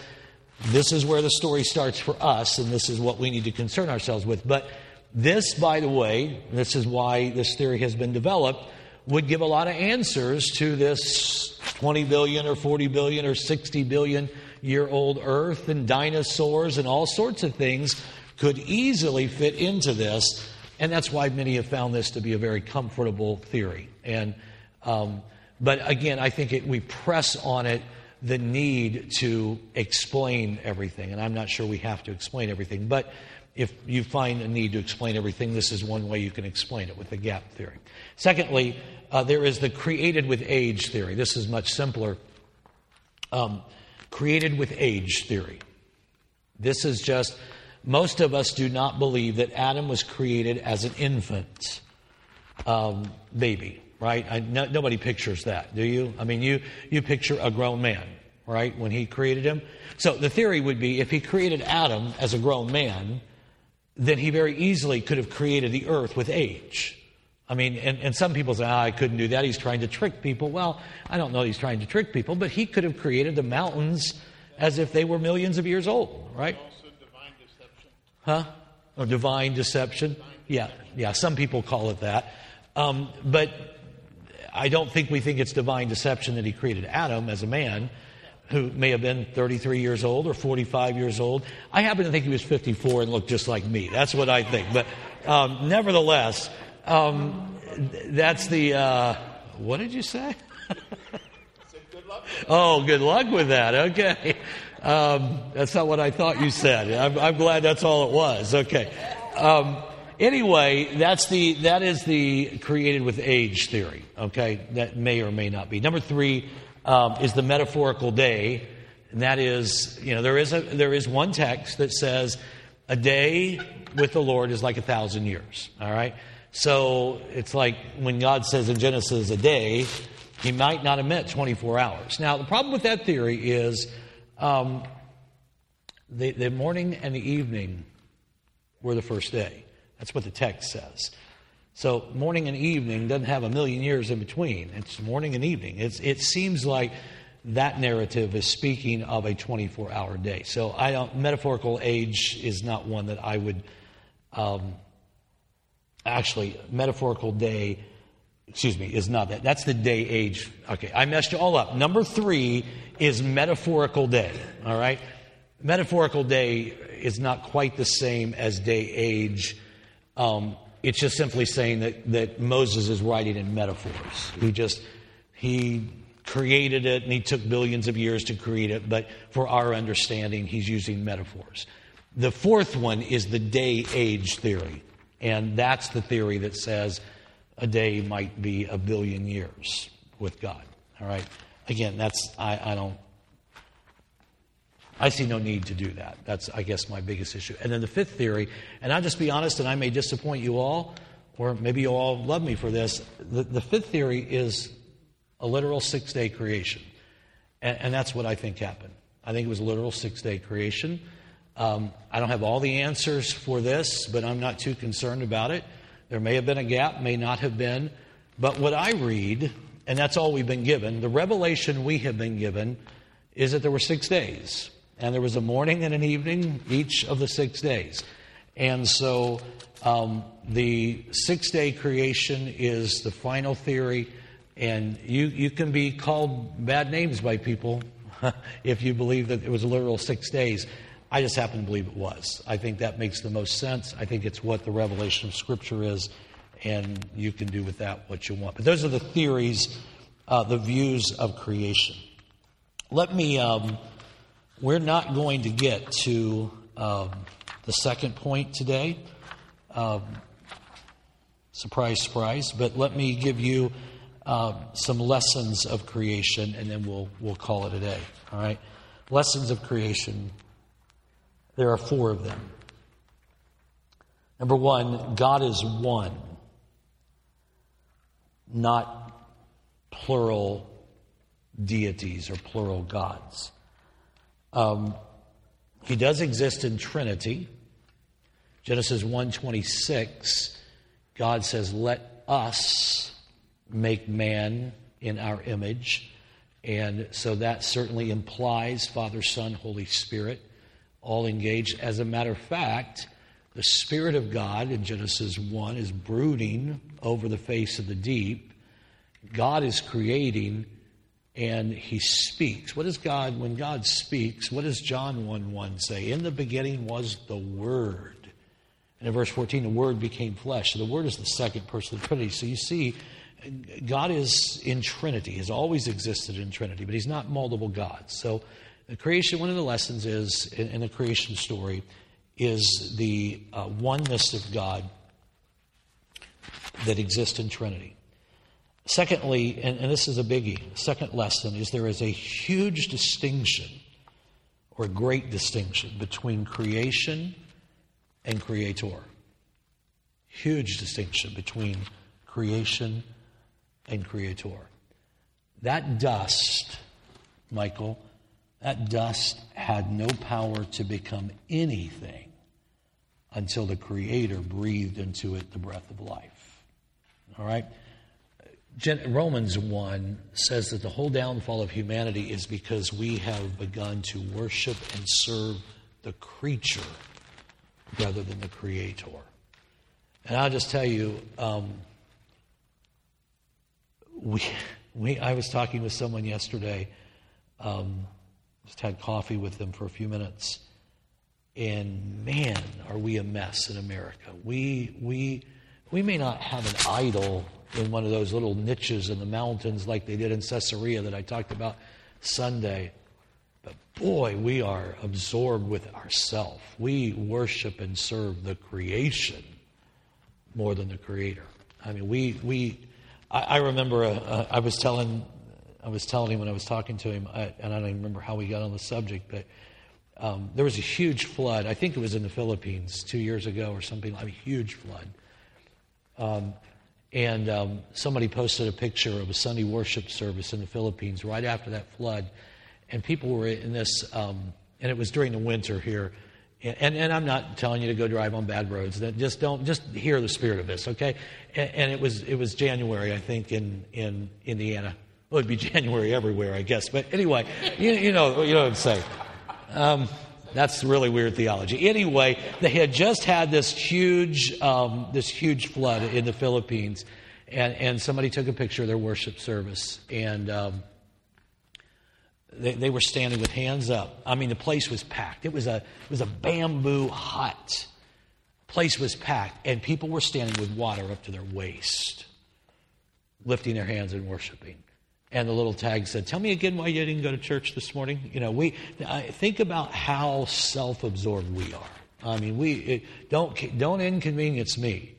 this is where the story starts for us, and this is what we need to concern ourselves with. But this, by the way, this is why this theory has been developed would give a lot of answers to this 20 billion or 40 billion or 60 billion year old earth and dinosaurs and all sorts of things could easily fit into this. And that's why many have found this to be a very comfortable theory. And, um, but again, I think it, we press on it the need to explain everything. And I'm not sure we have to explain everything. But if you find a need to explain everything, this is one way you can explain it with the gap theory. Secondly, uh, there is the created with age theory. This is much simpler. Um, created with age theory. This is just, most of us do not believe that Adam was created as an infant um, baby, right? I, no, nobody pictures that, do you? I mean, you, you picture a grown man, right, when he created him. So the theory would be if he created Adam as a grown man, then he very easily could have created the earth with age. I mean, and, and some people say, oh, I couldn't do that. He's trying to trick people. Well, I don't know he's trying to trick people, but he could have created the mountains as if they were millions of years old, right? Also divine deception. Huh? Or divine deception? Yeah, yeah, some people call it that. Um, but I don't think we think it's divine deception that he created Adam as a man who may have been 33 years old or 45 years old. I happen to think he was 54 and looked just like me. That's what I think. But um, nevertheless, um, that's the, uh, what did you say? Good luck oh, good luck with that. Okay. Um, that's not what I thought you said. I'm, I'm glad that's all it was. Okay. Um, anyway, that's the, that is the created with age theory. Okay. That may or may not be. Number three um, is the metaphorical day. And that is, you know, there is, a, there is one text that says a day with the Lord is like a thousand years. All right. So it's like when God says in Genesis a day, he might not have meant 24 hours. Now, the problem with that theory is um, the, the morning and the evening were the first day. That's what the text says. So morning and evening doesn't have a million years in between. It's morning and evening. It's, it seems like that narrative is speaking of a 24 hour day. So I don't, metaphorical age is not one that I would um, actually, metaphorical day excuse me, is not that. That's the day age. Okay, I messed you all up. Number three is metaphorical day, all right? Metaphorical day is not quite the same as day age. Um, it's just simply saying that, that Moses is writing in metaphors. He just, he created it and he took billions of years to create it, but for our understanding, he's using metaphors. The fourth one is the day age theory, and that's the theory that says a day might be a billion years with God. All right? Again, that's, I, I don't, I see no need to do that. That's, I guess, my biggest issue. And then the fifth theory, and I'll just be honest, and I may disappoint you all, or maybe you all love me for this. The, the fifth theory is a literal six day creation. And, and, that's what I think happened. I think it was a literal six day creation. Um, I don't have all the answers for this, but I'm not too concerned about it. There may have been a gap, may not have been. But what I read, and that's all we've been given, the revelation we have been given is that there were six days. And there was a morning and an evening each of the six days. And so um, the six day creation is the final theory. And you, you can be called bad names by people if you believe that it was a literal six days. I just happen to believe it was. I think that makes the most sense. I think it's what the revelation of Scripture is, and you can do with that what you want. But those are the theories, uh, the views of creation. Let me. Um, we're not going to get to um, the second point today. Um, surprise, surprise. But let me give you uh, some lessons of creation, and then we'll we'll call it a day. All right, lessons of creation. There are four of them. Number one, God is one, not plural deities or plural gods. Um, he does exist in Trinity. Genesis 1:26, God says, "Let us make man in our image." And so that certainly implies Father, Son, Holy Spirit, all engaged. As a matter of fact, the Spirit of God in Genesis 1 is brooding over the face of the deep. God is creating and he speaks. What does God, when God speaks, what does John 1 1 say? In the beginning was the Word. And in verse 14, the Word became flesh. So the Word is the second person of the Trinity. So you see, God is in Trinity, has always existed in Trinity, but he's not multiple gods. So the creation, one of the lessons is, in, in the creation story, is the uh, oneness of God that exists in Trinity. Secondly, and, and this is a biggie, second lesson is there is a huge distinction or great distinction between creation and creator. Huge distinction between creation and creator. That dust, Michael, that dust had no power to become anything until the Creator breathed into it the breath of life. All right? Romans 1 says that the whole downfall of humanity is because we have begun to worship and serve the creature rather than the creator. And I'll just tell you, um, we, we, I was talking with someone yesterday, um, just had coffee with them for a few minutes, and man, are we a mess in America. We, we, we may not have an idol in one of those little niches in the mountains like they did in Caesarea that I talked about Sunday. But boy, we are absorbed with ourself. We worship and serve the creation more than the creator. I mean, we, we I, I remember uh, uh, I was telling I was telling him when I was talking to him, I, and I don't even remember how we got on the subject, but um, there was a huge flood. I think it was in the Philippines two years ago or something, like a huge flood. Um, and um, somebody posted a picture of a Sunday worship service in the Philippines right after that flood. And people were in this, um, and it was during the winter here. And, and, and, I'm not telling you to go drive on bad roads. Just don't, just hear the spirit of this, okay? And, and it was it was January, I think, in in Indiana. Well, it'd be January everywhere, I guess. But anyway, you, you know you know what I'm saying. Um, that's really weird theology. Anyway, they had just had this huge, um, this huge flood in the Philippines, and, and somebody took a picture of their worship service, and um, they, they were standing with hands up. I mean, the place was packed. It was a, it was a bamboo hut. Place was packed, and people were standing with water up to their waist, lifting their hands and worshiping. And the little tag said, "Tell me again why you didn't go to church this morning." You know, we think about how self-absorbed we are. I mean, we it, don't don't inconvenience me,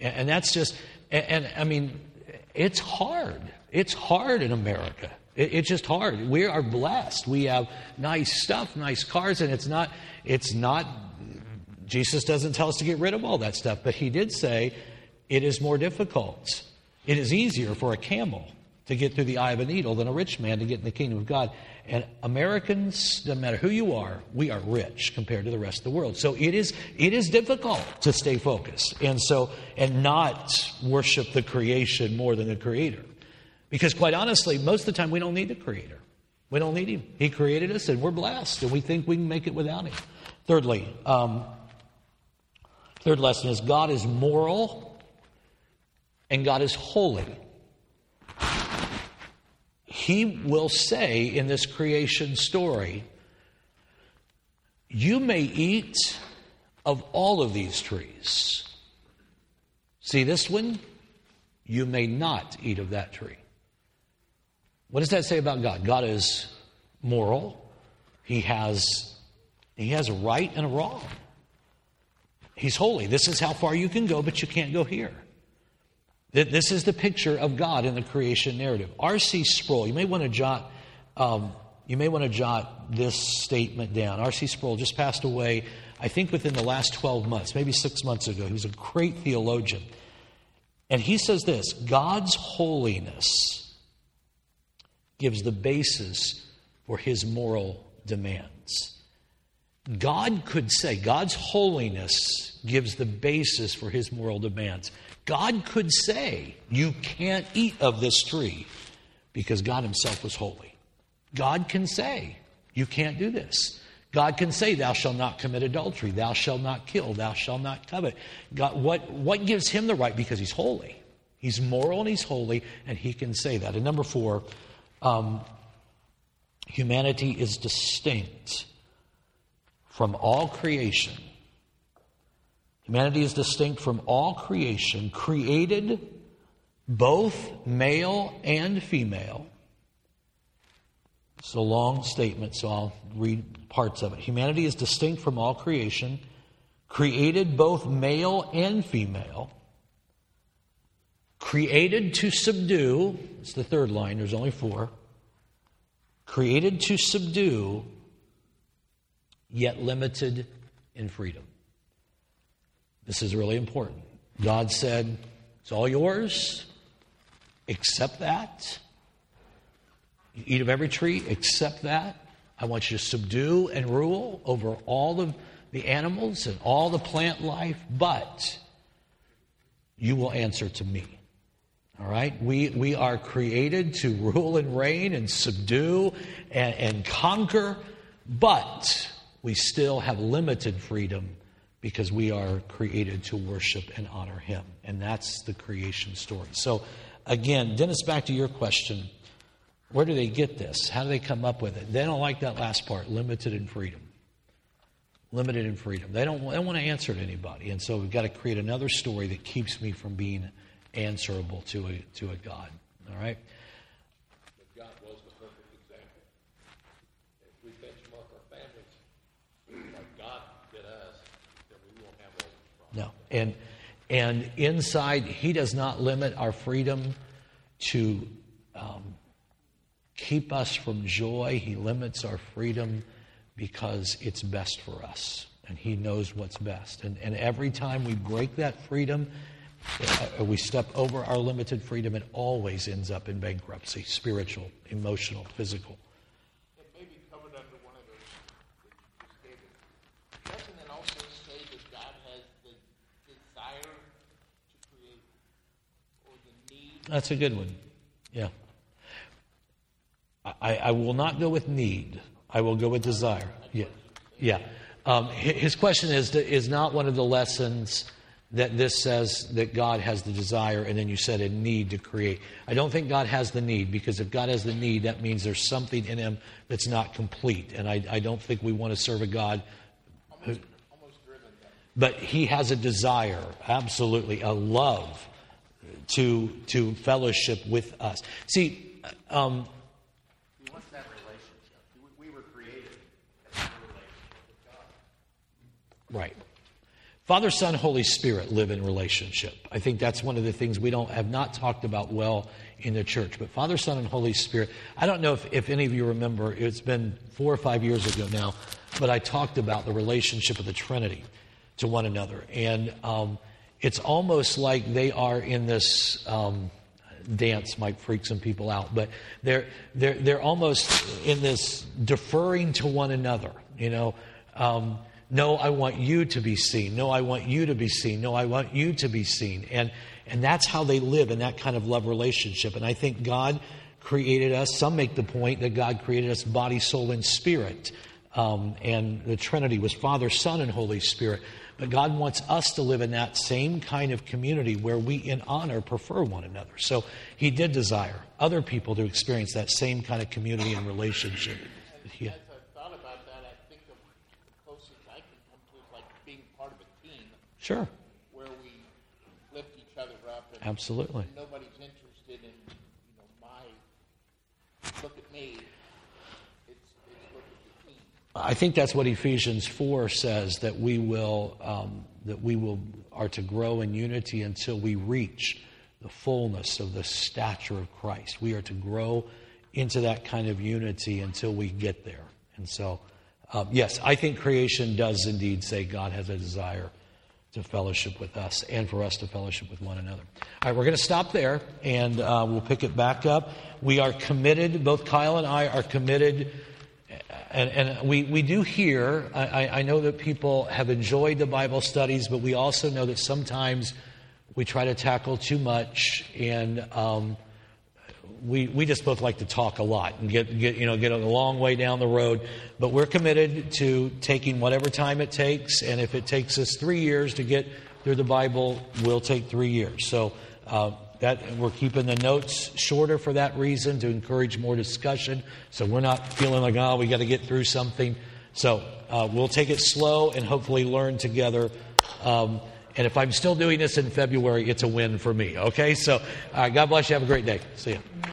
and, and that's just. And, and, I mean, it's hard. It's hard in America. It, it's just hard. We are blessed. We have nice stuff, nice cars, and it's not. It's not. Jesus doesn't tell us to get rid of all that stuff, but he did say it is more difficult. It is easier for a camel to get through the eye of a needle than a rich man to get in the kingdom of God. And Americans, doesn't matter who you are, we are rich compared to the rest of the world. So it is it is difficult to stay focused and so and not worship the creation more than the creator. Because quite honestly, most of the time we don't need the creator. We don't need him. He created us and we're blessed and we think we can make it without him. Thirdly, um, third lesson is God is moral and God is holy he will say in this creation story, You may eat of all of these trees. See this one? You may not eat of that tree. What does that say about God? God is moral. He has, he has a right and a wrong. He's holy. This is how far you can go, but you can't go here. This is the picture of God in the creation narrative. R.C. Sproul, you may want to jot, um, you may want to jot this statement down. R.C. Sproul just passed away, I think within the last 12 months, maybe six months ago. He was a great theologian. And he says this God's holiness gives the basis for his moral demands. God could say, God's holiness gives the basis for his moral demands. God could say, You can't eat of this tree because God Himself was holy. God can say, You can't do this. God can say, Thou shalt not commit adultery, thou shalt not kill, thou shalt not covet. God, what, what gives him the right? Because he's holy. He's moral and he's holy, and he can say that. And number four, um, humanity is distinct from all creation Humanity is distinct from all creation, created both male and female. It's a long statement, so I'll read parts of it. Humanity is distinct from all creation, created both male and female, created to subdue. It's the third line, there's only four. Created to subdue, yet limited in freedom. This is really important. God said, It's all yours. Accept that. You eat of every tree, accept that. I want you to subdue and rule over all of the animals and all the plant life, but you will answer to me. All right? We, we are created to rule and reign and subdue and, and conquer, but we still have limited freedom because we are created to worship and honor Him. And that's the creation story. So, again, Dennis, back to your question where do they get this? How do they come up with it? They don't like that last part limited in freedom. Limited in freedom. They don't, they don't want to answer to anybody. And so we've got to create another story that keeps me from being answerable to a, to a God. All right? No. And, and inside, He does not limit our freedom to um, keep us from joy. He limits our freedom because it's best for us. And He knows what's best. And, and every time we break that freedom, uh, we step over our limited freedom, it always ends up in bankruptcy spiritual, emotional, physical. That's a good one. Yeah. I, I will not go with need. I will go with desire. Yeah. Yeah. Um, his question is, is not one of the lessons that this says that God has the desire, and then you said a need to create. I don't think God has the need because if God has the need, that means there's something in Him that's not complete. And I, I don't think we want to serve a God who. But He has a desire, absolutely, a love to, to fellowship with us. See, um, He wants that relationship. We, we were created have a relationship with God. Right. Father, Son, Holy Spirit live in relationship. I think that's one of the things we don't have not talked about well in the church. But Father, Son, and Holy Spirit, I don't know if, if any of you remember, it's been four or five years ago now, but I talked about the relationship of the Trinity to one another. And um, it's almost like they are in this. Um, dance might freak some people out, but they're, they're, they're almost in this deferring to one another. You know, um, no, I want you to be seen. No, I want you to be seen. No, I want you to be seen. And, and that's how they live in that kind of love relationship. And I think God created us. Some make the point that God created us body, soul, and spirit. Um, and the Trinity was Father, Son, and Holy Spirit. But God wants us to live in that same kind of community where we, in honor, prefer one another. So He did desire other people to experience that same kind of community and relationship. Yeah. As I thought about that, I think of the closest I can come to is like being part of a team Sure. where we lift each other up and Absolutely. nobody's interested in, you know, my look at me. It's it's look at the team. I think that's what Ephesians 4 says that we will um, that we will are to grow in unity until we reach the fullness of the stature of Christ. We are to grow into that kind of unity until we get there. And so, um, yes, I think creation does indeed say God has a desire to fellowship with us and for us to fellowship with one another. All right, we're going to stop there and uh, we'll pick it back up. We are committed, both Kyle and I are committed and, and we, we do hear, I, I know that people have enjoyed the Bible studies, but we also know that sometimes we try to tackle too much, and um, we, we just both like to talk a lot and get, get, you know, get a long way down the road. But we're committed to taking whatever time it takes, and if it takes us three years to get through the Bible, we'll take three years. So uh, that we're keeping the notes shorter for that reason to encourage more discussion. So we're not feeling like oh we got to get through something. So uh, we'll take it slow and hopefully learn together. Um, and if I'm still doing this in February, it's a win for me. Okay, so uh, God bless you. Have a great day. See you.